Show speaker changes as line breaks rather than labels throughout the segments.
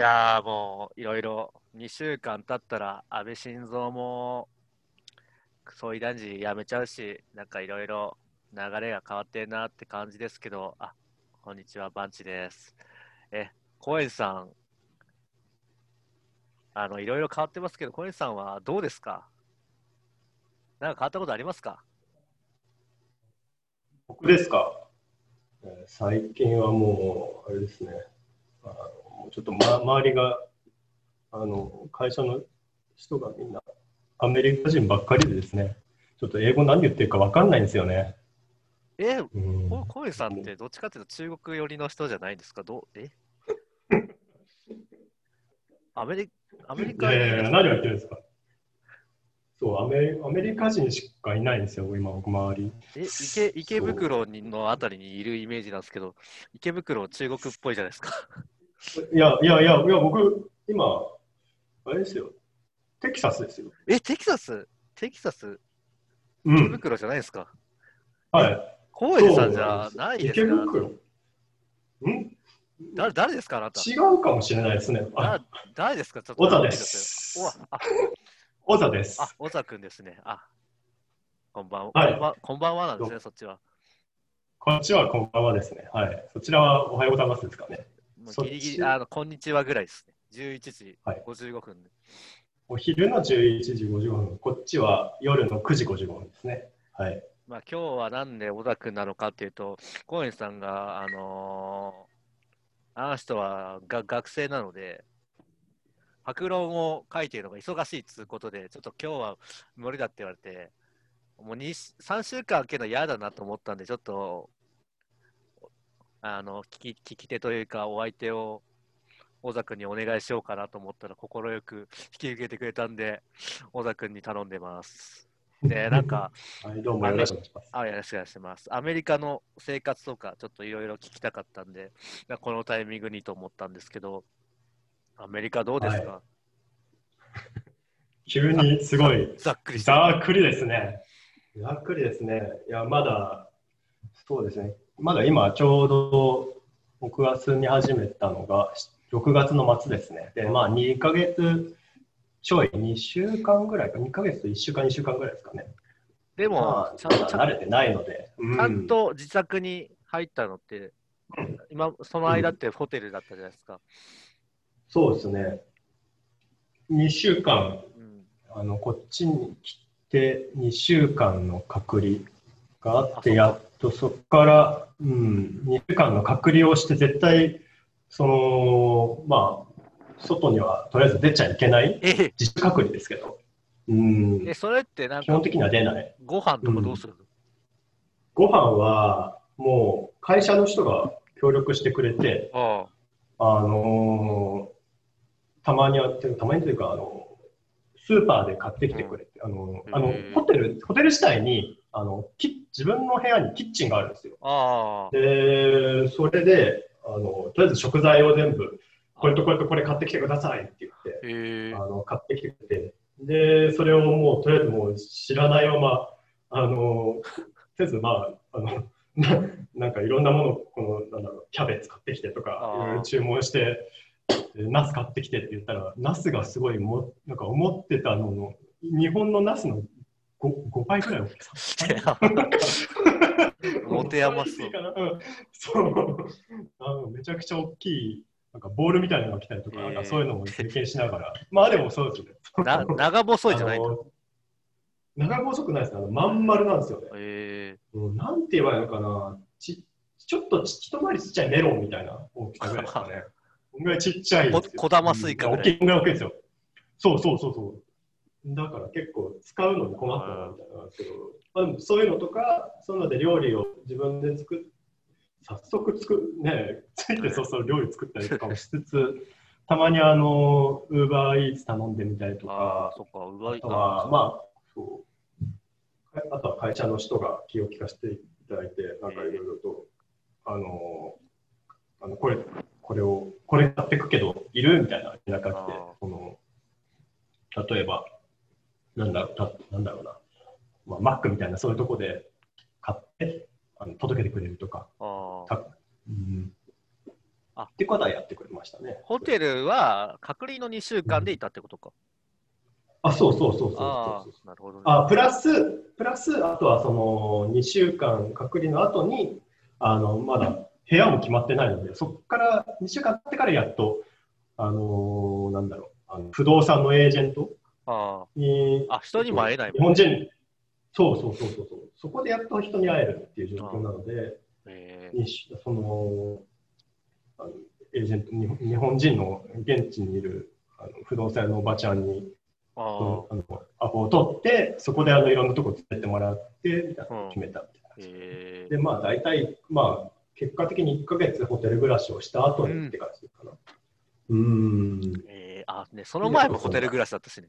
やーもういろいろ2週間経ったら安倍晋三も総理大臣辞めちゃうし、なんかいろいろ流れが変わってるなって感じですけど、あ、こんにちは、バンチです。え、コエンさん、あの、いろいろ変わってますけど、コエンさんはどうですか？なんか変わったことありますか？
僕ですか、最近はもう、あれですね、あのちょっと、ま、周りがあの会社の人がみんなアメリカ人ばっかりでですね、ちょっと英語何言ってるか分かんないんですよね。
え、
うん
ココエンさんってどっちかっていうと中国寄りの人じゃないですか？どう？え？アメリアメリ
い
カ
やいやいや何を言ってるんですか？そうアメ、アメリカ人しかいないんですよ、今、僕、周り。
え池池袋にのあたりにいるイメージなんですけど、池袋中国っぽいじゃないですか。
いやいやいや、いや僕、今、あれですよ、テキサスですよ。
え、テキサス？テキサス？池
うん、
袋じゃないですか。
はい。
コエンさんじゃないです
池
か
袋ん？
誰誰ですかあなた？
違うかもしれないですね。あ
だ誰ですか？ちょっと
小田です。小田です。
あ、小田くんですね。あ、こんばんは。
はい
こんばんこんばんはなんですね、そっちは。
こっちはこんばんはですね。はい。そちらはおはようございますですかね。
もうギリギリ、あの、こんにちはぐらいですね。11時
はい
55分で。
お昼の11時55分、こっちは夜の9時55分ですね。はい。
まあ、今日はなんで小田君なのかっていうと、コエンさんが、あのーあの人はが学生なので、白論を書いているのが忙しいということで、ちょっと今日は無理だって言われて、もう2 3週間空けるの嫌だなと思ったんで、ちょっと、あの聞き聞き手というか、お相手を小田君にお願いしようかなと思ったら、快く引き受けてくれたんで、小田君に頼んでます。で、なんか、
はい、どうもよろしくお願いします。
あ、よろしくお願いします。アメリカの生活とか、ちょっといろいろ聞きたかったんで、このタイミングにと思ったんですけど、アメリカどうですか、
急にすごい
ざっくり。
ざっくりですね。ざっくりですね。いや、まだ、そうですね。まだ今、ちょうど僕が住み始めたのが6月の末ですね。で、まあ、2ヶ月ちょい、2週間ぐらいか、2ヶ月と1週間、2週間ぐらいですかね。
でも、
まあ、
ちゃんちゃん
まだ慣れてないので。う
ちゃんと自宅に入ったのって、今、その間ってホテルだったじゃないですか。
そうですね。2週間、
うん、
あのこっちに来て2週間の隔離があって、
あ
やっとそこから、うん、2週間の隔離をして、絶対、その、まあ、外にはとりあえず出ちゃいけない、
え
自主隔離ですけど、うん、
え、それってなんか
基本、的には出ない。
ご飯とかどうするの、
ご飯は、もう会社の人が協力してくれて、
あ
あ。のーたまには、てたまにというか、あのスーパーで買ってきてくれて、あのあのホテルホテル自体にあのキ自分の部屋にキッチンがあるんですよ。で、それであの、とりあえず食材を全部、これとこれとこれ買ってきてくださいって言って、あの買ってきてくれて、で、それをもう、とりあえずもう知らないまま、あの、とりあえずまあ、あの、ななんかいろんなもの、この、なんだろう、キャベツ買ってきてとかいろいろ注文して、でナス買ってきてって言ったら、ナスがすごいも、なんか思ってたのの、日本のナスの 5, 5倍ぐらい 大きさ。
持て余す
そうあの。めちゃくちゃ大きい、なんかボールみたいなのが来たりとか、
へー
なんかそういうのも経験しながら。まあでもそうですね。
な長細いじゃない
長細くないですね。あのまん丸なんですよね。
へえ
うんなんて言えばいいのかな。ちちょっとち一回りちっちゃいメロンみたいな大きさぐらいですかね。こんぐらいちっちゃい
小玉スイカぐらい
うん大きい、ぐらい大きいですよ。そうそうそうそう。だから結構使うのに困ったなみたいなけど、まあ、でもそういうのとか、そういうので料理を自分で作っ早速作る、ね、ついてそうそう料理作ったりとかもしつつ、たまにあの、ウーバーイーツ頼んでみたりとか、
ああ、そっか、
は、まあ、そう。あとは会社の人が気を利かせていただいて、なんかいろいろと、あの、あのこれ、これを、これ買ってくけど、いる？みたいな連絡が来て
あー、
その、例えば、なんだたなんだろうな、まあ、マックみたいなそういうとこで買って、あの届けてくれるとか、
ああ
たうん、
あ
ってことはやってくれましたね。
ホテルは隔離の2週間でいたってことか。
あ、そうそうそうそう
あ
そうそう。
あ、なるほどね。
あプラス、プラス、あとはその2週間隔離の後に、あのまだ部屋も決まってないので、そこから2週間経ってからやっと、あのーなんだろうあの、不動産のエージェント
あ
に、
あ。あ、人にも会えない
日。本人、そうそうそうそうそう、そこでやっと人に会えるっていう状況なので、
え
にそのあのエージェント日本、日本人の現地にいるあの不動産屋のおばちゃんに、
ー、あ
あのアポを取って、そこであのいろんなとこ連れてもらって、みたいな決めたみたいな
あ。。え
で、まあ大体、まあ結果的に1ヶ月ホテル暮らしをした後にって感じかな。うーん。
ー、えー、あ、ね、その前もホテル暮らしだったしね。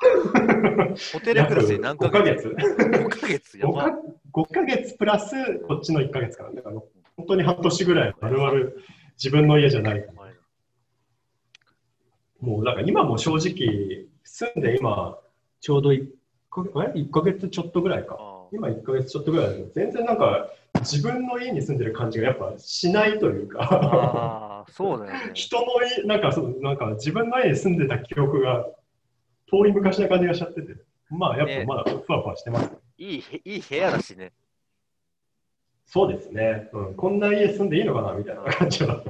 ホテル暮らしで何ヶ
5ヶ
月
月
?5 ヶ月や
5,
ば
か。5ヶ月プラスこっちの1ヶ月から、だから本当に半年ぐらい、まるまる自分の家じゃない。もうだから今も正直、住んで今、ちょうど1かえ1ヶ月ちょっとぐらいか。
あ
今1ヶ月ちょっとぐらい全然なんか自分の家に住んでる感じがやっぱしないというか、
そうだよね。
人の家、なんかそうなんか自分の家に住んでた記憶が遠い昔な感じがしちゃってて、まあやっぱまだふわふわしてます。
いいへ、いい部屋だしね。
そうですね、うん、こんな家住んでいいのかなみたいな感じは。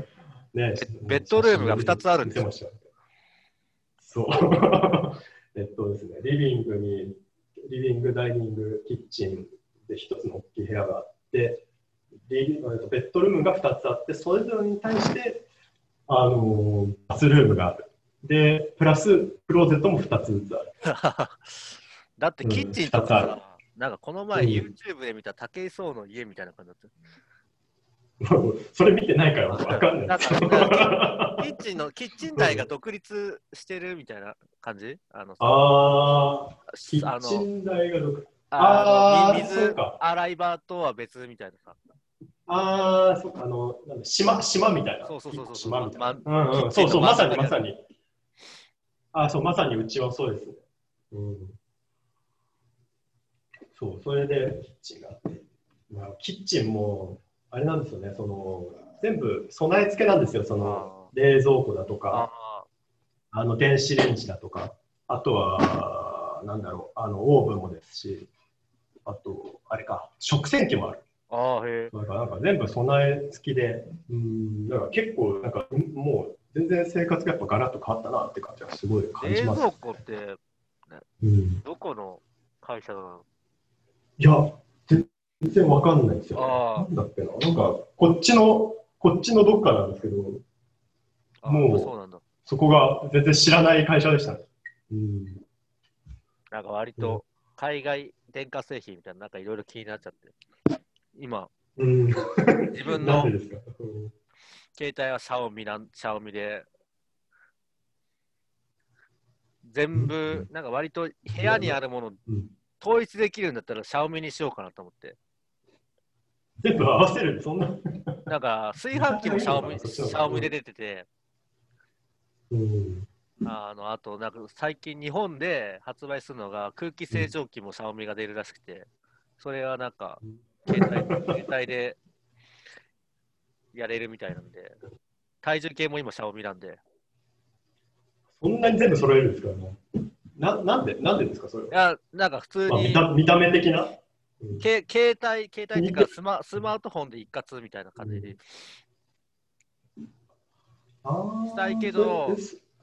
ね、
ベッドルームが2つあるんですよ
そう。えっとですね、リビングに、リビング、ダイニング、キッチンで一つの大きい部屋があって、っとベッドルームが2つあって、それぞれに対して、あのーバスルームがある。で、プラスクローゼットも2つずつある。
だってキッチンとか
うん
さ、なんかこの前
うん
YouTube で見た武井壮の家みたいな感じだった。
それ見てないから分かんない
キッチンの、キッチン台が独立してるみたいな感じ？あの、
ああ、キ
あ
ッチ
の、
ン台がどこ
あの
あ
水
か
洗い場とは別みたいなさ。
ああ、そうか、あの、なんだ島、島みたいな。
そうそうそうそう
島みたいな。
ま
うんうん、そうそう、まさにまさに。あーそう、まさにうちはそうですね。うん。そう、それでキッチンがあって。まあ、キッチンも、あれなんですよね、その、全部備え付けなんですよ、その、冷蔵庫だとか、
あ
あの、電子レンジだとか、あとは、なんだろう、あの、オーブンもですし、あと、あれか、食洗機もある。
あ、ああ、へえ。
だからなんか全部備え付きで、うん、だから結構なんかんもう全然生活がやっぱガラッと変わったなって感じがすごい感じます。
冷蔵庫って
うん、
どこの会社なの？
いや、全然わかんないんですよ、
あ
なんだっけな、なんかこっちの、こっちのどっかなんですけど、
あ
もう
そうなんだ。
そこが全然知らない会社でしたね。うん、
なんか割と海外電化製品みたいな、なんかいろいろ気になっちゃって。今、
うん、
自分の携帯はシャオミなん、シャオミで、全部、なんか割と部屋にあるもの
うん。
統一できるんだったらシャオミにしようかなと思って。
全部合わせるそんな、
なんか炊飯器もシャオミシャオミで出てて、
うん、
あのあとなんか最近日本で発売するのが空気清浄機もシャオミが出るらしくて、それはなんか携帯携帯でやれるみたいなんで、体重計も今シャオミなんで、
そんなに全部揃えるんですか？ななんで、なんでですか、それは。
いや、なんか普通
まあ、見
に
た見た目的な？うん。
け携帯、携帯っていうかスマスマートフォンで一括みたいな感じで、
あー。
したいけど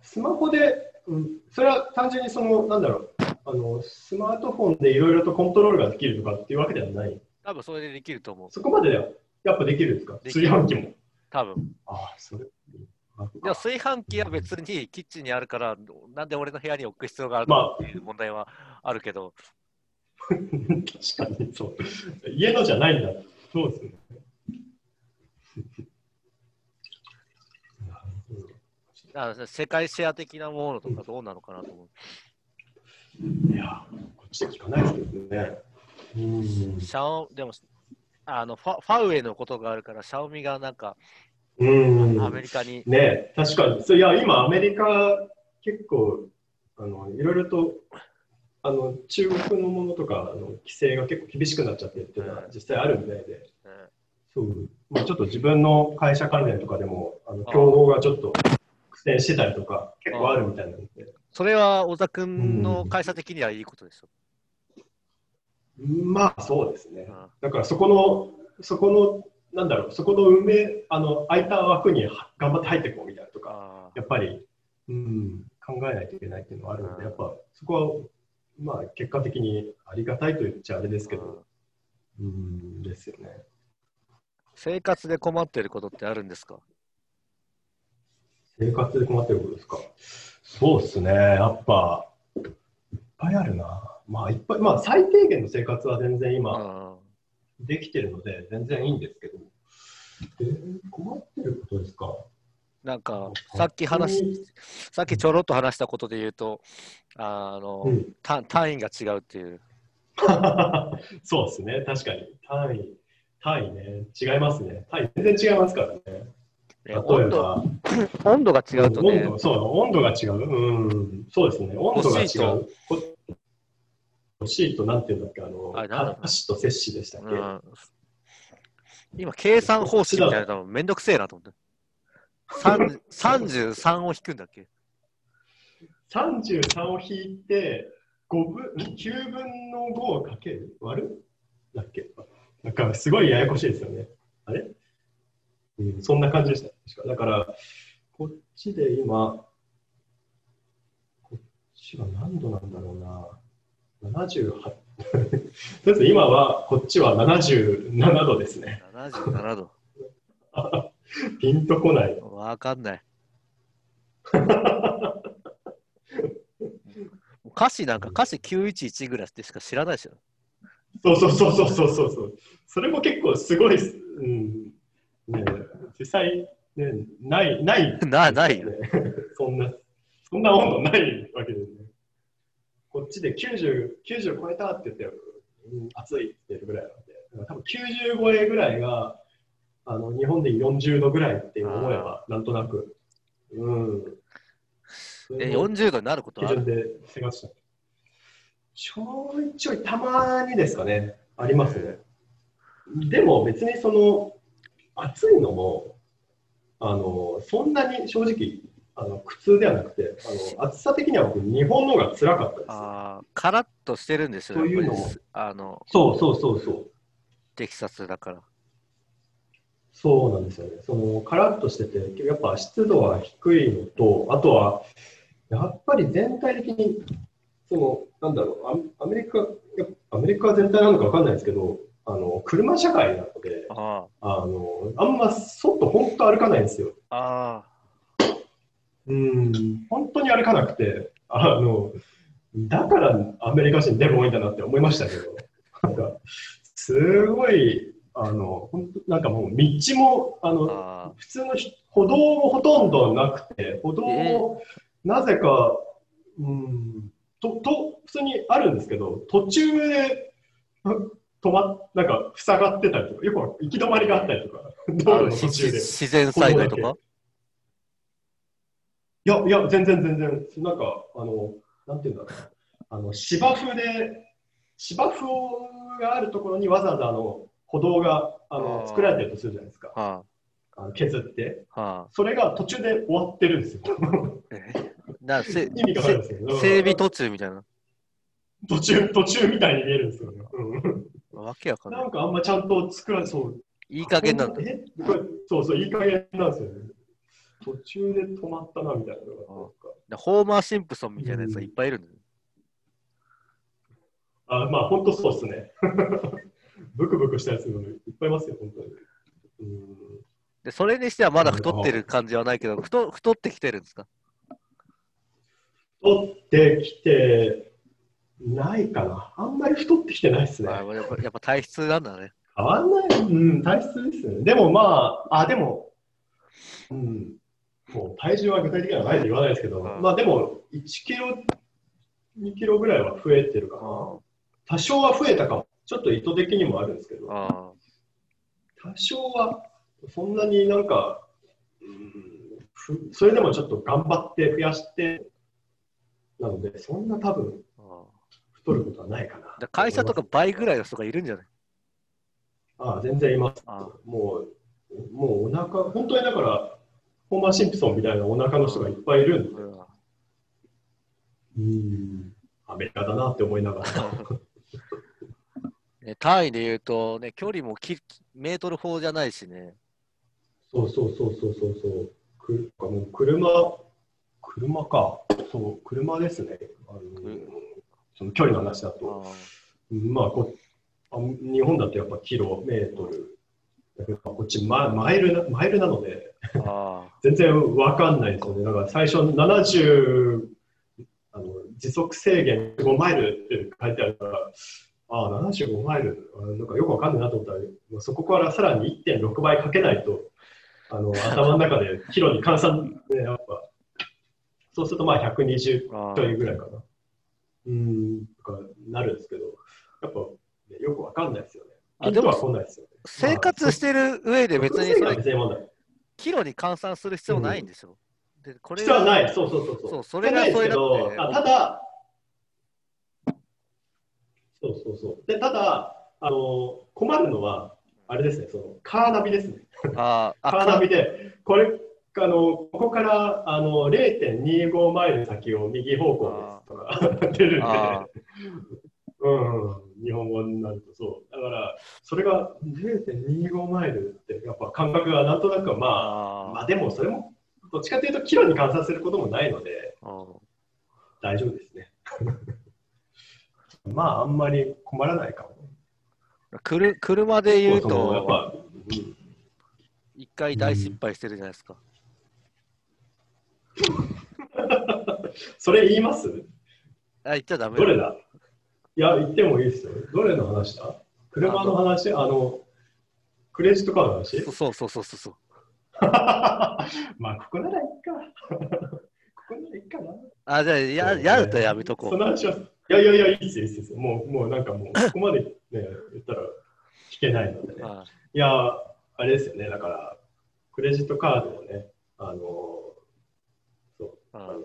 ススマホで、うん、それは単純にその、なんだろう、あのスマートフォンでいろいろとコントロールができるとかっていうわけではない。
多分それでできると思う。
そこまでやっぱできるんですか？炊飯器も。
多分
ああ、それ。あ
でも炊飯器は別にキッチンにあるから、なんで俺の部屋に置く必要がある
まあ
のっていう問題はあるけど、
確かにそう。家のじゃないんだ。そうですね。なるほど
あ世界シェア的なものとかどうなのかなと思う。
いや、こっちで聞かないですけどね。うん
シャオでもあのファファウェイのことがあるから、シャオミがなんか
うん。
アメリカに、
ね確かに。そういや、今、アメリカ、結構、あのいろいろと、あの中国のものとかあの規制が結構厳しくなっちゃってるっていうのは実際あるみたいで、
うん
そうまあ、ちょっと自分の会社関連とかでも、あの競合がちょっと電してたりとか、結構あるみたいなんで。
それは小田君の会社的にはいいことですよ。
まあそうですね。
うん
だからそこの、そこの、なんだろう、そこの運営、あの、空いた枠には頑張って入っていこうみたいなとか、
あ
やっぱり、うん、考えないといけないっていうのはあるの
うん
で、やっぱそこは、まあ結果的にありがたいと言っちゃあれですけ
うん
ど、うん、ですよね。
生活で困っていることってあるんですか？
生活で困ってることですか？そうですね、やっぱ、いっぱいあるな。まあ、いっぱい、まあ、最低限の生活は全然今、
あ
できてるので、全然いいんですけど、えー困ってることですか？
なんか、さっき話し、さっきちょろっと話したことで言うと、あの、
うん、
単単位が違うっていう。
そうですね、確かに。単位、単位ね、違いますね。単位全然違いますからね。例え
ね温度
ば、
温度が違うとね。
温、度そう、温度が違う。うん、そうですね、温度が違う。こ欲しいと、なんていうんだっけ、あの、
あれなんだろう
箸と摂氏でしたっけ？
うん、今、計算方式みたいなのめんどくせえなと思って。30 33 を引くんだっけ
？33を引いて、5分、9分の5をかける？割る？だっけ？なんかすごいややこしいですよね。あれ？うん、そんな感じでした。だから、こっちで今、こっちは何度なんだろうな。78。とりあえず今は、こっちは77度ですね。
?77 度。
ピンとこない。
わかんない。歌詞なんか歌詞911ぐらいでしか知らないでしょ。
そうそうそうそうそうそうそれも結構すごいうん。ねえ実際、ね、ない、ない、
なないよ。
そんな、そんな温度ないわけですね。こっちで90、90超えたって言って、うん、暑いって言ってるぐらいなんで、多分90超えぐらいが、あの日本で40度ぐらいって思えば、なんとなく。うん。
え、40度になることある？
基準で生活した。ちょいちょいたまにですかね、ありますね。でも別にその暑いのもあのそんなに正直あの苦痛ではなくてあの暑さ的には僕日本の方が辛かったです。
あーカラッとしてるんですよ
そういうのも
あの、
そうそうそうそう。
テキサスだから。
そうなんですよね。そのカラッとしてて、やっぱ湿度は低いのと、あとは、やっぱり全体的に、その、なんだろう、アアメリカ、アメリカ全体なのかわかんないですけど、あの、車社会なので、
あ
あの、あんま外、本当歩かないんですよ。
あ。あ
うん、本当に歩かなくて、あの、だからアメリカ人デブ多いんだなって思いましたけど、なんか、すごい、あの、本当なんかもう道も、あ
あ。
の、
あ
普通のひ歩道もほとんどなくて、歩道もなぜか、うんとと、普通にあるんですけど、途中でうん止まっ、なんか塞がってたりとか、よく行き止まりがあったりとか、道
あ
路の途中で。い
自然災害とか？
や、いや、全然全然、なんか、あの、なんていうんだろうな、あの芝生で、芝生があるところにわざわざあの歩道があの作られてるとするじゃないですか、
は
あの削って。
あ。はあ。
それが途中で終わってるんですよ。
えだせ
意味があるんですよ。うん
整備途中みたいな。
途中、途中みたいに見えるんですよね。うん
わけわかんない
なん。かあんまちゃんと作られそう。
いい加減なんだ。
そうそう、いい加減なんですよね。途中で止まったなみたいなのが。
ホーマー・シンプソンみたいなやつがいっぱいいるんだよ。
あまあ、本当そうですね。ブクブクしたやつもいっぱいいますよ、本当に。うん
で、それにしてはまだ太ってる感じはないけど、太太ってきてるんですか
太ってきてないかな。あんまり太ってきてないですね。
あやっぱやっぱ体質なんだね。
変わんない、うん、体質ですね。でもまあ、あ、でも、うん、もう体重は具体的にはないと言わないですけど、
うん
まあでも、1キロ、2キロぐらいは増えてるかな。多少は増えたかも。ちょっと意図的にもあるんですけど、
あ
多少はそんなになんか、うん、ふそれでもちょっと頑張って増やして、なので、そんな多分
あ
太ることはないかな。
だ会社とか倍ぐらいの人がいるんじゃない？
ああ全然います
あ。
もう、もうお腹、本当にだから、ホーマー・シンプソンみたいなお腹の人がいっぱいいるんで、
うん
うん、アメリカだなって思いながら。
ね、単位で言うと、ね、距離もきメートル法じゃないしね。
そうそうそうそうそうそう。くもう車、車か。そう、車ですね。あの
うん
その距離の話だと。
あ
まあこあ、日本だとやっぱキロメートル。こっちママイルなマイルなので、
あ
全然わかんないですよね。だから最初70、あの時速制限5マイルって書いてあるから、ああ、75マイル、あなんかよくわかんないなと思ったら、まあそこからさらに1.6倍かけないと、あの 頭の中でキロに換算、ね、やっぱ、そうするとまあ120
あ
ちょいぐらいかな。うん、とかなるんですけど、やっぱ、ね、よくわかんないですよね。
あでも
ね。
生活してる上で別にそれ。キロに換算する必要ないんでしょ。でこれ
必要はない。そうそうそうそう。
そうそれがそれだって
あただ、そうそうそう。で、ただ、あの、困るのは、あれですね、その、カーナビですね。
ああ
カーナビで、これ、あの、ここから、あの、0.25マイル先を右方向ですとか出るんで
あ、
うんうん、日本語になるとそう。だから、それが0.25マイルって、やっぱ感覚がなんとなく、まあ、
あ
まあでもそれも、どっちかというとキロに換算することもないので、
あ
大丈夫ですね。まあ、あんまり困らないかも。
くる車で言う
そのやっ
と、
ぱ、うん
一回大失敗してるじゃないですか。
それ言います？
あ、言っちゃダメ
どれだ？いや、言ってもいいですよ。どれの話だ？車の話？あの、クレジットカードの話？
そうそうそうそうそう。
まあ、ここならいいか。ここならいいかな。
あ、じゃあや、やるとやめとこ
そうの。話は、いやいやいや、いいですよ、いいですよ。もう、もうなんかもう、ここまでね、言ったら聞けないのでね。
あ
いや、あれですよね、だから、クレジットカードをね、あの、あ
あ
の、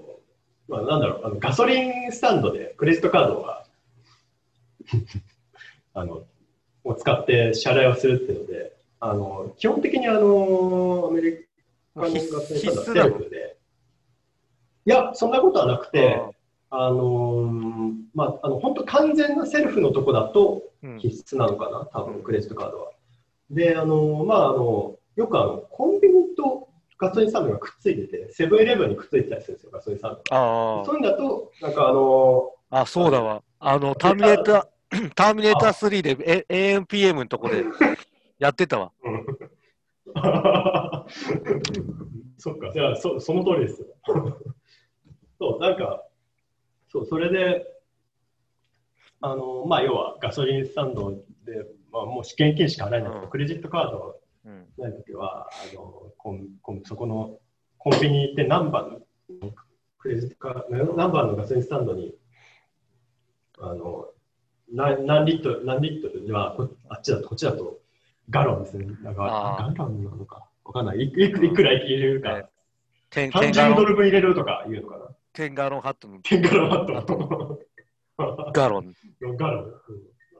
まあ、なんだろう、あのガソリンスタンドでクレジットカードは、あの、を使って支払いをするっていうので、あの、基本的にあの、アメリカのガ
必
ソリンスタンドはセルフで、いや、そんなことはなくて、あのーまあ、あの本当完全なセルフのとこだと
うん。
必須なのかな、多分クレジットカードは。で、あのーまあ、あのよくあのコンビニとガソリンスタンドがくっついてて、セブンイレブンにくっついてたりするんですよ、ガソリンスタンド。
あ
そういうんだと、なんかあの
あ、あ、そうだわ。あの、ターミネーター、ターミネーター3でえ AMPM のとこでやってたわ。
ー うん そっか、じゃあそその通りですよ。そう、なんか、そう、それで、あのまあ、要はガソリンスタンドで、まあ、もう現金しか払えないけど、
うん
クレジットカード
うん。
ないときはあのコンコン、そこのコンビニ行って何番のクレジットカード、何番のガソリンスタンドに、あの何何リットル、何リットルではこあっちだと、こっちだとガロンですね。だから
あー
ガロンなのか、わかんない。いくいくいくら入れる
ね
か、
テンテンガ
30ドル分入れるとか言うのかな。
テンガロンハットの
テンガロンハ
あ
ット。
ガロン。
ガロン。うん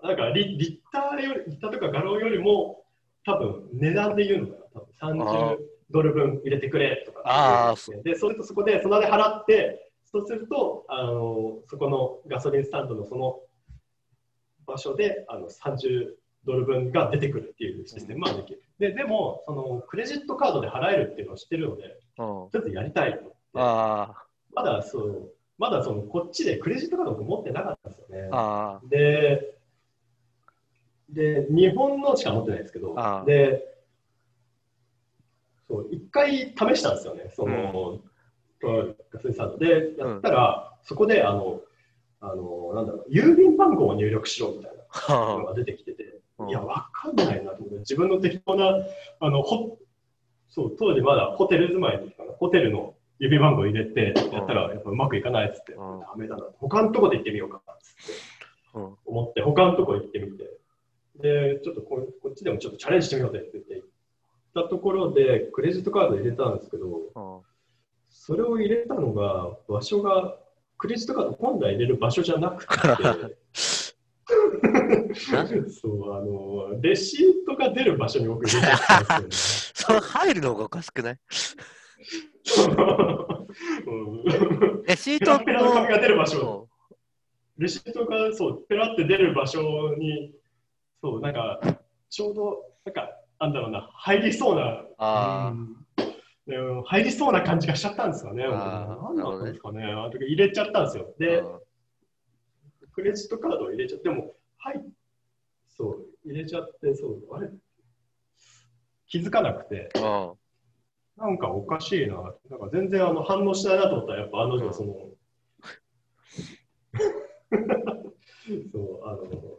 なんかリリッターより、リッターとかガロンよりも、多分値段で言うのかな。多分
あー
30ドル分入れてくれとか。
あ
で、それとそこで、そので払って、そうすると、あの、そこのガソリンスタンドのその場所で、あの、30ドル分が出てくるっていうシステムはできる。で、でも、その、クレジットカードで払えるっていうのを知ってるので、
うん。
ちょっとやりたいと。
あ
まだそう、まだそのこっちでクレジットカードを持ってなかったんですよねで、で、日本のしか持ってないですけどで、そう、一回試したんですよね、その、ガソリンドでやったら、そこで、あの、あの、なんだろう、郵便番号を入力しろみたい
あ。
なの
は
が出てきてて、
あ
いや、わかんないなと思って、自分の適当な、あの、ほそう、当時まだホテル住まいの時かな、ホテルの指番号入れてやったら、やっぱうまくいかないっつって、
うん。
ダメだな、他のとこで行ってみようかなっつって
うん。
思って、他のとこ行ってみて、で、ちょっとここっちでもちょっとチャレンジしてみようぜって言って、行ったところで、クレジットカード入れたんですけど、
うん
それを入れたのが、場所が、クレジットカード本来入れる場所じゃなくて、そう、あの、レシートが出る場所に僕入れてたんですよね。
それ入るのがおかしくない？
うん。
レシー
ペラ
ト
ペラの紙が出る場所。
そ
レシートがそう、ペラって出る場所に、そう、なんか、ちょうど、なんか、なんだろうな、入りそうな、
あー。
うん。入りそうな感じがしちゃったんですかね。
あー
何だったんですかね。あ入れちゃったんですよ。
う。
で、
うん
クレジットカードを入れちゃって、でも、はい、そう、入れちゃって、そう、あれ、気づかなくて、
うん
なんかおかしいな、なんか全然あの反応しないなと思ったら、やっぱあの人、その、そう、あの、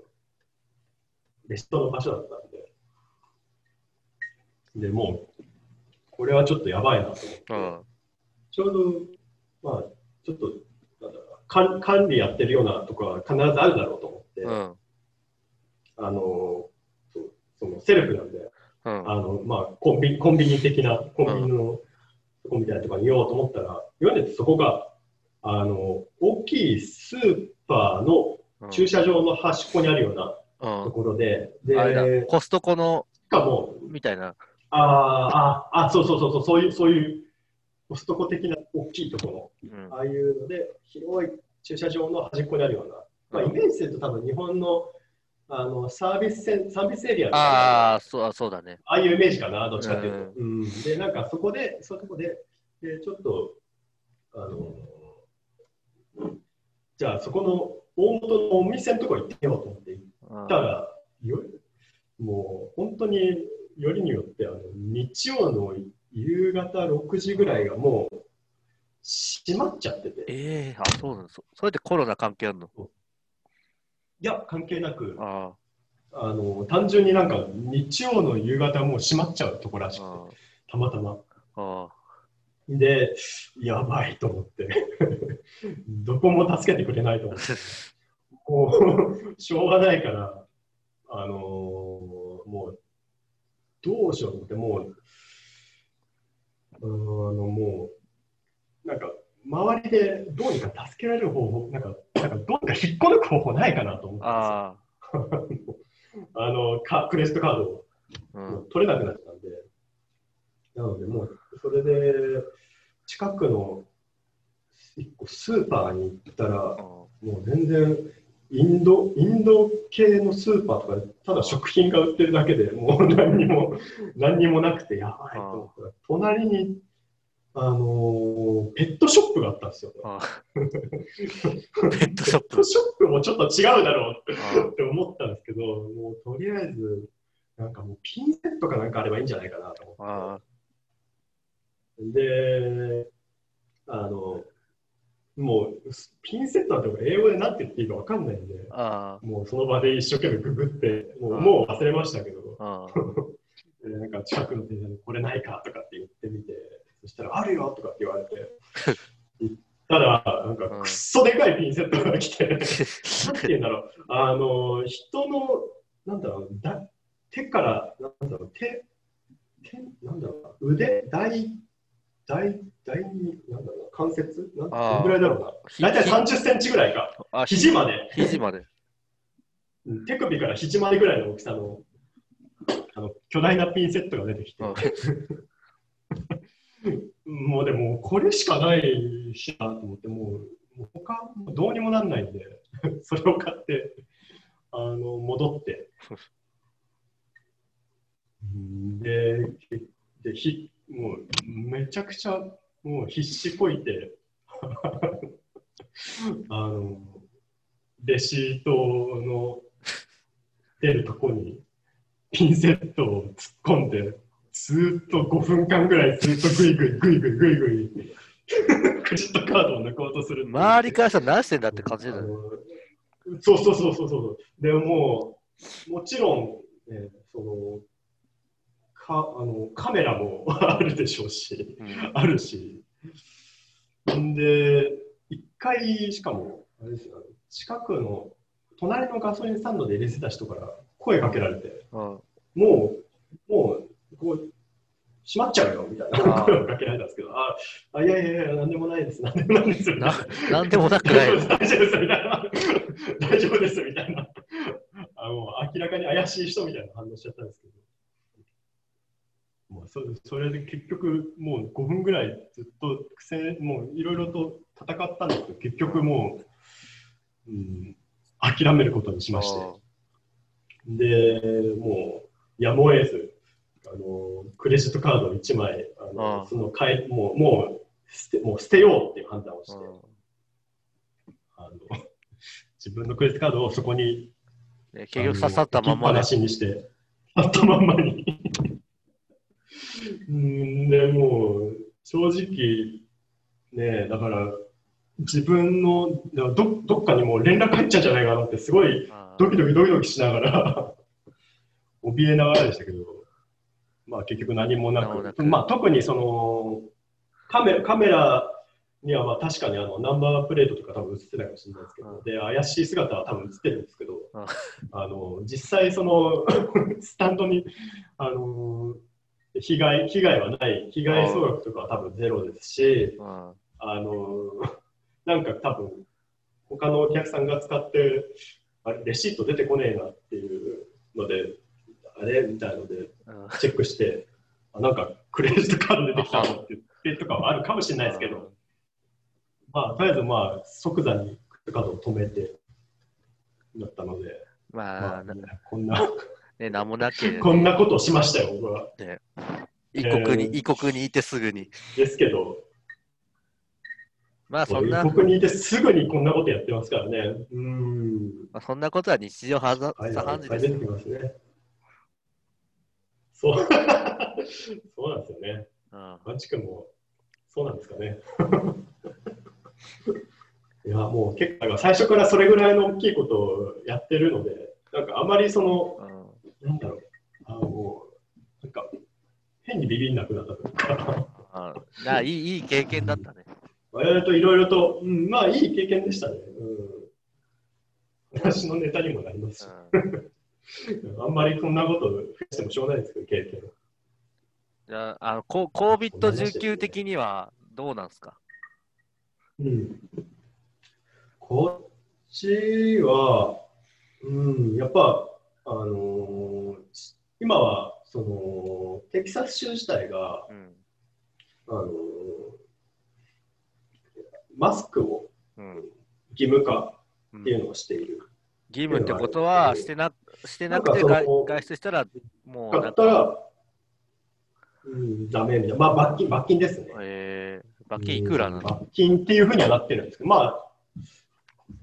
レシートの場所だったんで、でもう、これはちょっとやばいなと思って、
うん。
ちょうど、まあ、ちょっと、なんだろうな管管理やってるようなとこは必ずあるだろうと思って、
うん。
あのそうそのセルフなんで、
うん。
あのまあ、コンビコンビニ的な、コンビニのとこみたいなところに言おうと思ったら、言われてそこがあの大きいスーパーの
うん。
駐車場の端っこにあるような
うん
ところで、で
コストコの
かも、
みたいな。
あーあ、あ、そうそうそうそう、そういう、そういうコストコ的な大きいところ。
うん。
の、ああいうので、広い駐車場の端っこにあるような、まあ、
うん
イメージすると多分日本のあのサービスセンサービスエリア
ああ、そうそうだね。
ああいうイメージかな、どっちかっていうと。うん。で、なんかそこで、そういうとこで、でちょっと、あのじゃあそこの大元のお店のところ行ってみようと思って行たら、よもう本当によりによってあの日曜の夕方6時ぐらいがもう閉まっちゃってて、い
ええあ、そうなんそそれでコロナ関係あるの？
や、関係なく、
あ
あ。の単純になんか日曜の夕方もう閉まっちゃうとこらし
あ
くて、たまたま。
ああ。
で、やばいと思って、どこも助けてくれないと思って、もう、しょうがないから、あのーもう、どうしようと思って、もう、あの、もう、なんか、周りでどうにか助けられる方法、なんか、なんかどうにか引っこ抜く方法ないかなと思って。
あ
あのか、クレジットカードを。取れなくなったんで、なので、もう、それで、近くの一個スーパーに行ったら、もう全然、インド、インド系のスーパーとかで、ただ食品が売ってるだけでもう何にも、何にもなくて、やばいと思ったら、隣に、あのーペットショップがあったんですよ。
ペットショップ。
ショップもちょっと違うだろうって思ったんですけど、もうとりあえず、なんかもうピンセットかなんかあればいいんじゃないかなと思って。
あ
で、あの、もうピンセットなんて英語で何て言っていいか分かんないんで、
あ
もうその場で一生懸命ググって、もう,、
うん
もう忘れましたけど、
あ
でなんか近くの店員にこれないかとかって言ってみて、そしたらあるよとかって言われて、行ったら、なんかくっそでかいピンセットが来て、なんて言うんだろう、あの、人の、なんだろう、だ手から、なんだろう、手、手、なんだろうな、腕、大、大、大に、なんだろうな、関節？なんどのぐらいだろうな。大体30センチぐらいか、
あ
肘まで、
肘まで。
うん手首から肘までぐらいの大きさの、あの、巨大なピンセットが出てきて、
うん。
もうでも、これしかないしなと思って、もう、もう他、どうにもなんないんで、それを買って、あの、戻って。うんで、でひもう、めちゃくちゃ、もう必死こいて、あの、レシートの出るとこに、ピンセットを突っ込んで、ずーっと5分間ぐらいずっとグイグイグイグイグイグイクレジットカードを抜こうとする
周りからしたら何してんだって感じだよね。
そうそうそうそうそうでももちろん、ね、そのかあのカメラも あるでしょうし
うん
あるしんで一回しかもあれですよ近くの隣のガソリンスタンドで入れてた人から声かけられて
うん
もう、もう、こう、閉まっちゃうよみたいな声をかけられたんですけど、あ、あいやいやいや、なんでもないです、なんでもないです、みたいな。
なんでもなくない。
大丈夫です、みたいな。大丈夫です、みたいな。あもう明らかに怪しい人みたいな反応しちゃったんですけど。もうそそれで結局もう5分ぐらいずっと苦戦もういろいろと戦ったんですけど結局もう、うん、諦めることにしまして。でもうやむを得ずあのクレジットカード1枚あの
ああ
そのかいもうもう捨てもう捨てようっていう判断をして、あの自分のクレジットカードをそこに
ね結局刺さったまんま
にして、刺さったまんまに。うんでもう、正直、ねだから、自分のどどっかにもう連絡入っちゃうんじゃないかなって、すごい
あ
ドキドキドキドキしながら、怯えながらでしたけど、まあ結局何もなく、まあ特にその、カメカメラにはまあ確かにあのナンバープレートとか多分映ってたかもしれないですけど、
うん。
で、怪しい姿は多分映ってるんですけど、
うん。
あの実際その スタンドに、あの被害被害はない、被害総額とかは多分ゼロですし、
うん。
あのなんか多分他のお客さんが使ってあれレシート出てこねえなっていうのであれみたいので
うん。
チェックしてあなんかクレジットカード出てきたのって言ってとかはあるかもしれないですけど、まあとりあえずまあ即座にクレジットカードを止めてだったので、
まあ、
まあ
な
こんな
ね、なんもなけ。れ ば
こんなことをしましたよ僕は。
異国に、
えー。
異国にいてすぐに。
ですけど。
まあそんな、
異国にいてすぐにこんなことやってますからね。うん。
まあ、そんなことは日常はざ
はい、
茶です。
ね。そう。そうなんですよね。
うん。
マチ君もそうなんですかね。いや、もう結構最初からそれぐらいの大きいことをやってるので、なんかあまりその、
うん
なんだろう、あもう、なんか変にビビんなくなったとか、
あないいいい経験だったね。
我々といろいろと、うん、まあいい経験でしたね。うん、私のネタにもなりますし。
うん、
あんまりそんなこと増やしてもしょうがないですけど、経験。
じゃあ、あの、コ COVID-19 的にはどうなんですか？
うん。こっちは、うん、やっぱ、あのー今は、その、テキサス州自体が、
うん。
あのーマスクを
うん。
義務化
うん
っていうのをしている。
義務ってことは、してなしてなくて外外出したら、もう
だったら、うん、ダメみたいな。まあ、罰金、罰金ですね。
えー、罰金いくらなの？
罰金っていうふうにはなってるんですけど、まあ、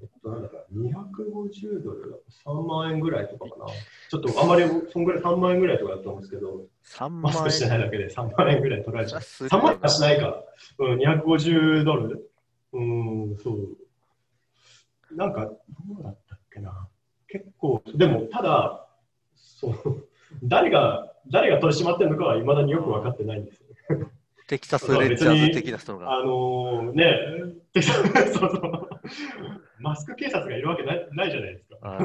えっと、なんだか250ドル、3万円ぐらいとかかな？ちょっとあまり、そんぐらい3万円ぐらいとかだと思うんですけど、
?3
マス
万
クしてないだけで3万円ぐらい取られちゃう。
円。
3万円はしないか。うん、250ドル？うん、そう。なんか、どうだったっけな？結構、でも、ただ、そう、誰が、誰が取り締まってるのかはいまだによく分かってないんですよね。
テキサスレンジャーズ的な人が。
あのー、ね、で そうそうマスク警察がいるわけないないじゃないですか。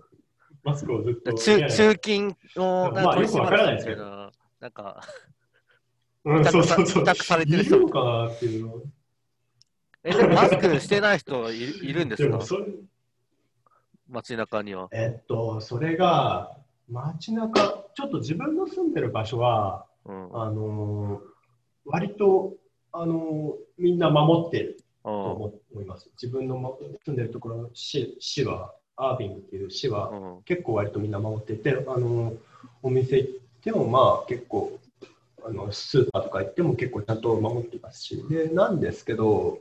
マスクをずっと。
中中金を
まあよくわからない
る
ですけど
ど、なんか、
うん、そうそうそう。
されてる
い
人
るのかなっていうの。
え、でもマスクしてない人いいるんですか？街中には。
えっと、それが、街中、ちょっと自分の住んでる場所は、
うん。
あのー割と、あのーみんな守ってると
うん。
思思います。自分のも住んでるところの市市は、アービングっていう市は、
うん。
結構割とみんな守っていて、あのお店行ってもまあ結構あのスーパーとか行っても結構ちゃんと守ってますし、でなんですけど、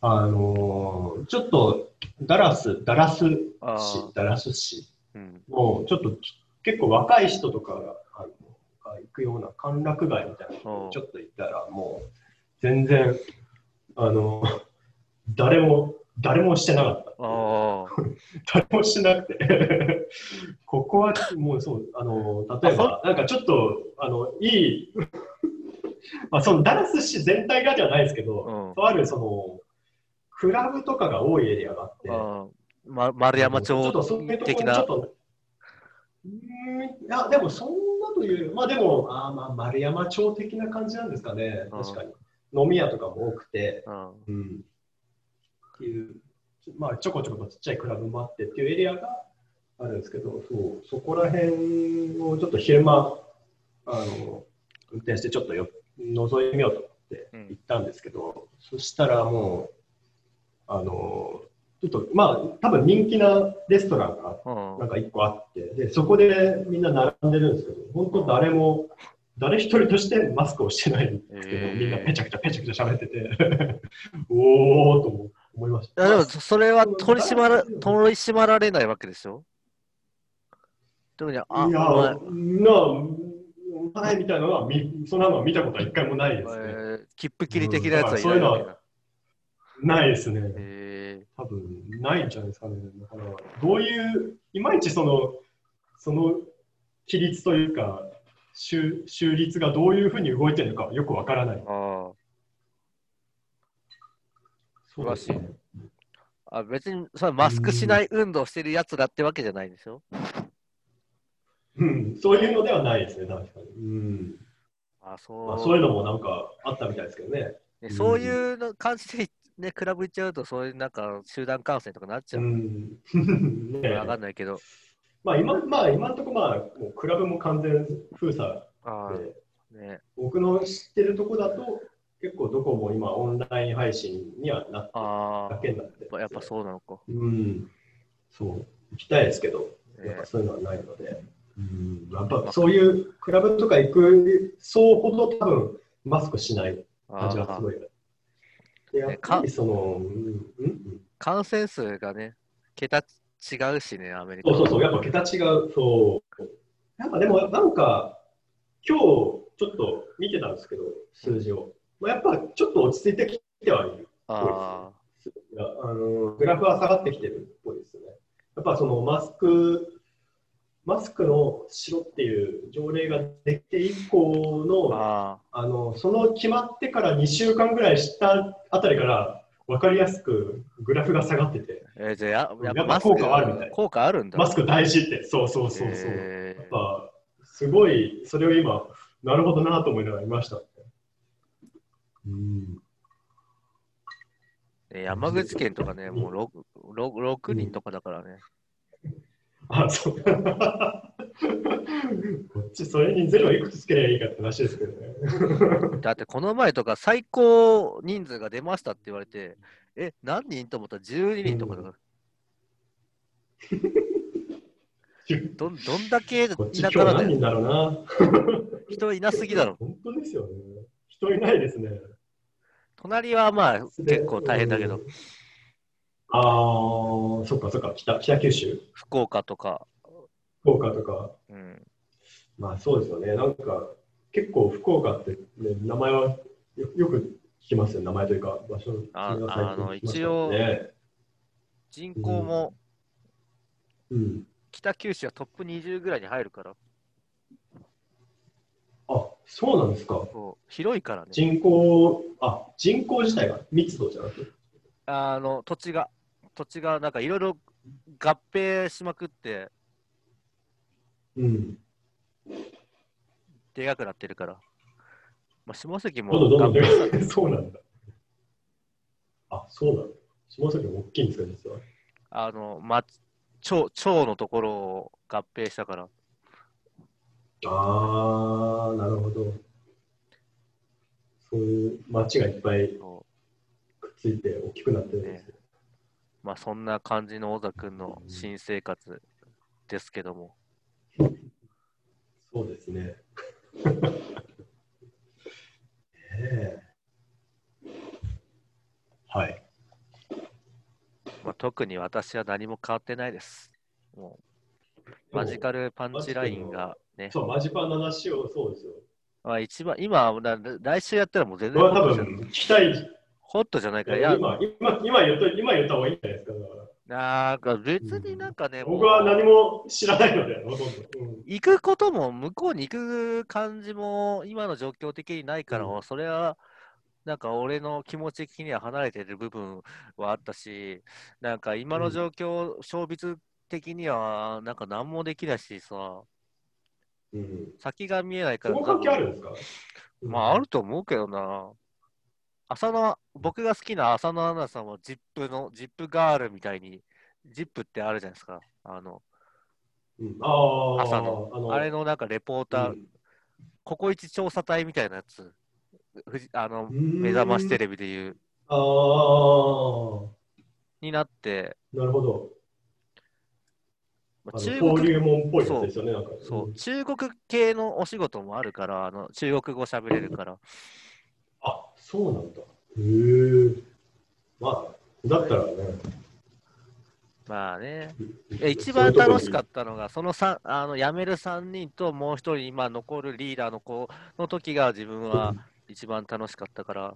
あのちょっとダラス、ダラス
あ
市
ー、
ダラス市
うん。
のちょっと結構若い人とかがあのが行くような歓楽街みたいなところ
うん。
にちょっと行ったらもう全然あの誰も誰もしてなかった。
あ
誰もしなくて。ここはもうそうあの例えばなんかちょっとあのいい まあそのダラス市全体がではないですけど、
うん。
とあるそのクラブとかが多いエリアがあって
あ、ま丸山
ちょっ
町
とそういうところ
的な
にちょっ。とうーんいやでもそんなというまあでもあーまあ丸山町的な感じなんですかね。
うん。
確かに。飲み屋とかも多くて、
うん。
うん、っていう、まあ、ちょこちょことちっちゃいクラブもあってっていうエリアがあるんですけど、そうそこら辺をちょっと昼間、あの運転してちょっとよ覗いてみようと思って
うん
行ったんですけど、そしたらもう、あの、ちょっとまあ、多分人気なレストランが
うん
なんか一個あって、で、そこでみんな並んでるんですけど、本当誰も、誰一人としてマスクをしてないんですけど、
へー
みんなペチャクチャペチャクチャ喋ってて、おーと思思いました。
いやでもそそれは取り締まら
うん
取り締まられないわけでしょ？特に、あ、
いや、
お前
なあ、前みたいなのは見、そんなのは見たことは一回もないですね。
えー切符切り的なやつはい
うんだからそういうのは
ない
ですね。
え
多分ないんじゃないですかね。だから、どういう、いまいちその、その規律というか、収収率がどういうふうに動いてるのかよくわからない。
ー、ああ、
そう
詳しいね。あ別にそれマスクしない運動してるやつだってわけじゃないでしょ？
うん、そういうのではないですね、確かに。うん
あそう,、
まあ、そういうのもなんかあったみたいですけどね。
ね
うん
そういうの感じで、ね、クラブ行っちゃうと、そういうなんか集団感染とかなっちゃう。
うん。ね
わかんないけど。
まあ今、まあ今のところ、まあ、もうクラブも完全封鎖
あ
で、
あ、ね。
僕の知ってるとこだと、結構どこも今オンライン配信にはなって
あ
だけになって
あ、やっぱそうなのか。
うん。そう。行きたいですけど、やっ
ね
ぱそういうのはないので。うん。やっぱそういうクラブとか行く層ほど多分マスクしない感じがすごい。でやっぱりその、うん。
感染数がね、桁違うしね、アメリカ。
そうそうそう、やっぱ桁違う。そう。やっぱでもなんか、今日ちょっと見てたんですけど、数字を。まあ、やっぱちょっと落ち着いてきてはいる。
あ
いやあのグラフは下がってきてるっぽいですね。やっぱそのマスク、マスクのしろっていう条例ができて以降
あ、
の、
あ
あのその決まってから2週間ぐらいしたあたりから分かりやすくグラフが下がってて、
あ。えーじゃあや、やっ
ぱ効果はあるみたい
効果あるんだ。
マスク大事って、そうそうそうそう。
え
やっぱすごい、それを今、なるほどなと思いながらいました。うん
ー山口県とかね、もう 6, 6, 6人とかだからね。
あ、そう。こっち、それにゼロいくつつければいいかって話ですけどね。
だってこの前とか最高人数が出ましたって言われて、え、何人と思った？ら12人とかだから。どんどんだけ田
今日何
舎だね
人だろうな。
人いなすぎだろ。
本当ですよね。人いないですね。
隣はまあ結構大変だけど
うん、ああ、そっかそっか、北北九州、
福岡とか、
福岡とか。
うん、
まあそうですよね。なんか、結構福岡って、ね、名前はよよく聞きますよ。名前というか、場所
あ
君が最近
あの一応
ね
人口も
うん。
北九州はトップ20ぐらいに入るから、
あ、そうなんですか。
広いからね。
人口、あ、人口自体が密度じゃなくて？
あの土地が、土地がなんかいろいろ合併しまくって、
うん。
でかくなってるから。まあ、下関も
どん そうなんだ。あ、そうなんだ。下関も大きいんですか、実は？
あの、ま、町町のところを合併したから、
あー、なるほど。そういう町がいっぱいくっついて大きくなってるんですね。
まあ、そんな感じの小田君の新生活ですけども、
そうですね。ねえはい。
まあ、特に私は何も変わってないです。もうマジカルパンチラインがね、
そう、マジパンの話を、そうですよ。
まあ、一番、今、な来週やったらもう全然ホットじゃ
分聞きたい。
ホットじゃないか。ら、いや、
今、今、今言った今言った方がいいんじゃないですか。
なんか別になんかね、もう
僕は何も知らないので、ほとんど。うん。
行くことも、向こうに行く感じも、今の状況的にないから、
うん。
それは、なんか俺の気持ち的には離れてる部分はあったし、なんか今の状況、小別的には、なんか何もできないしさ、
うん、
先が見えないから、
その関係あるんですか？
まあ、あると思うけどな。浅野、僕が好きな浅野アナさんは、ジップの、ジップガールみたいに、ジップってあるじゃないですか。あの、
うん、ああ、
朝の、
あの
あれのなんかレポーター、
うん。
ココイチ調査隊みたいなやつ、ふじあの目
目
覚ましテレビでいう、
ああ、
になって、
なるほど。
まあ中
登
国
竜門っぽいやつですよね、なんか。
そう、
ん。
中国系のお仕事もあるから、あの中国語喋れるから、
あ、そうなんだ。へえ。まあ、だったらね。
まあね、一番楽しかったのが、そのさあの辞める3人ともう一人、今残るリーダーの子の時が自分は一番楽しかったから、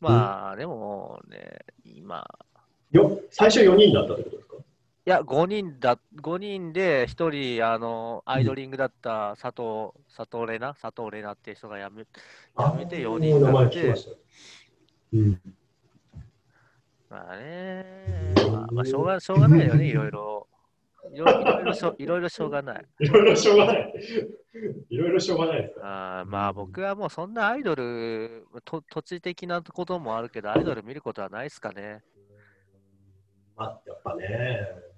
まあ、でもね、今、
よ最初4人だったってことですか？
いや、5人だ、5人で1人、あの、アイドリングだった佐藤、佐藤玲奈、佐藤玲奈って人が辞め、やめて4人になって
ました。うん。
まあね、まあ、まあ、しょうが、しょうがないよね、いろいろ。いろいろしょいろいろしょうがない。
いろいろしょうがない。いろいろしょうがないですか。
あーまあ僕はもうそんなアイドルと、土地的なこともあるけど、アイドル見ることはないですかね。
まあ、やっぱね。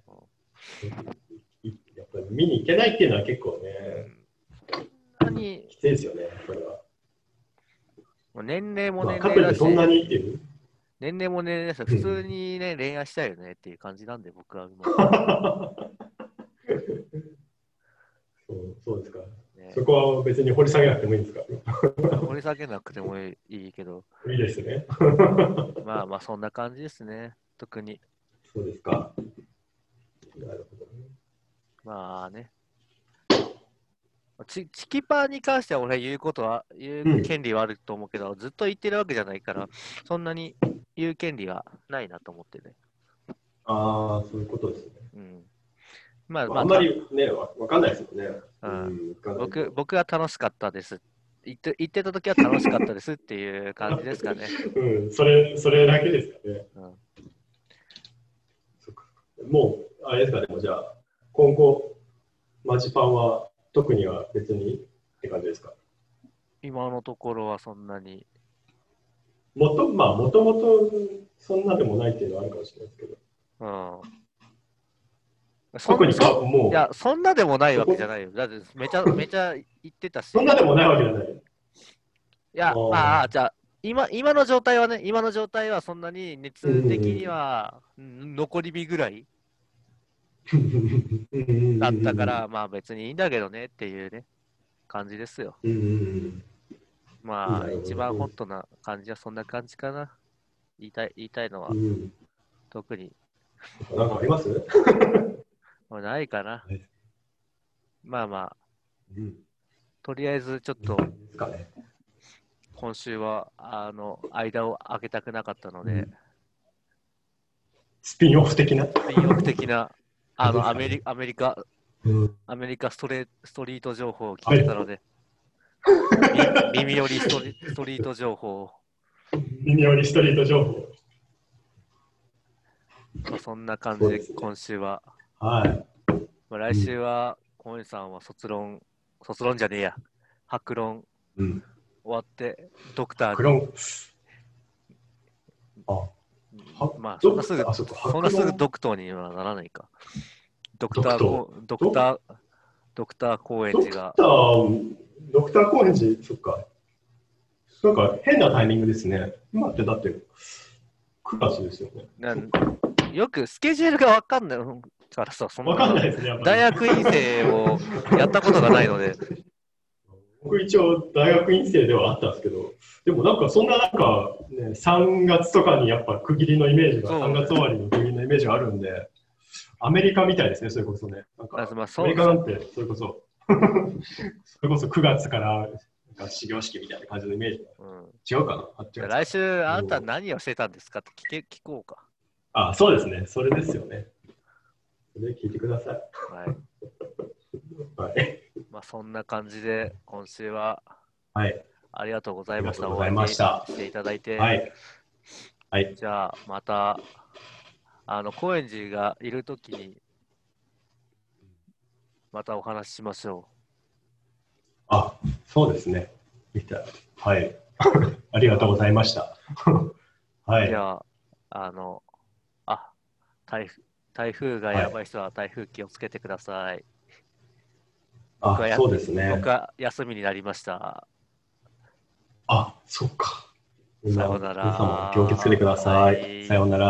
いやっぱり見に行けないっていうのは結構ね、
何
きついですよね、それは。
もう年齢も
まあ、
年齢だし、
ってそんなにっていう。
年齢も年齢だし、
ん
普通にね、恋愛したいよねっていう感じなんで、僕は
そうそうですか。
ね
そこは別に掘り下げなくてもいいんですか？
掘り下げなくてもいいけど、
いいですね。
まあまあそんな感じですね、特に。
そうですか。なるほどね。
まあね。チチキパーに関しては俺は言うことは、言
うん
う権利はあると思うけど、ずっと言ってるわけじゃないから、そんなに言う権利はないなと思ってね。
ああ、そういうことですね。
うん。まあ、
まあ、
まあ、
あんまりね、わわかんないですもんね。
うん
ん、行かないと
僕僕は楽しかったです。言って言ってた時は楽しかったですっていう感じですかね。
うん、それ、それだけですかね。
うん、
そっかもう、あれですか？ね、もうじゃあ、今後、マジパンは特には別にって感じですか？
今のところはそんなに。
もと、まあ、もともとそんなでもないっていうのはあるかもしれないですけど、
うん。そ
特に
そ
かもう
い、や、そんなでもないわけじゃないよ。だってめちゃめちゃ言ってたし。
そんなでもないわけじゃない。
いや、まあ、じゃあ、今今の状態はね、今の状態はそんなに熱的には、うん残り火ぐらいだったから、まあ別にいいんだけどねっていうね、感じですよ。
うんうんうん。
まあ、一番ホットな感じはそんな感じかな。言いたい言いたいのは
う、ん
特に
うん、なんかあります、
まあないかな
はい。
まあまあ、
うん、
とりあえずちょっと。今週は、あの、間を空けたくなかったので、
スピンオフ的な。
スピンオフ的な、あの、アメリアメリカ、
うん、
アメリカストレストリート情報を聞いてたので、み耳寄りストリストリート情報を、
耳寄りストリート情報。
まあ、そんな感じで今週は、
はい。
まあ、来週は、小西さんは卒論、卒論じゃねえや、白論。
うん。
終わって、ドクターに、
は
まあ、
ド
そんなすぐ
あ、そ
んなすぐドクターにはならないか。ドクター
ドク
こ、ドクター、ドクター高円
ドク
寺が
タ、ー、ドクター高円寺、そっか。なんか変なタイミングですね。今ってだって9月ですよね。
なんよくスケジュールがわかんないからさ、そん
わかんないですね。やっぱり
大学院生をやったことがないので、
僕一応大学院生ではあったんですけど、でもなんかそんななんか、ね、3月とかにやっぱ区切りのイメージが、
そう
3月終わりの区切りのイメージがあるんで、アメリカみたいですね、それこそね。なんかアメリカなんて、それこそ、それこそ9月からなんか始業式みたいな感じのイメージ
うん、
違うかな？
来週あなた何をしてたんですか？って聞け聞こうか。
あ、そうですね。それですよね。それ聞いてください。
はい。
はい。
まあそんな感じで今週は
はい。
ありがとうございました。
ありがとうございました
していただいて、
はい。はい。
じゃあまた、あの、高円寺がいるときに、またお話ししましょ
あ、そうですね。はい。ありがとうございました。は
う。
い
じ。ゃあ、あの、あ、台風台風がやばい人は台風気をつけてください。
あ
僕は、や
そうですね
僕。は休みになりました。
あ、そっか。
さようなら
皆様、気をつけてください。
はい
さような
ら。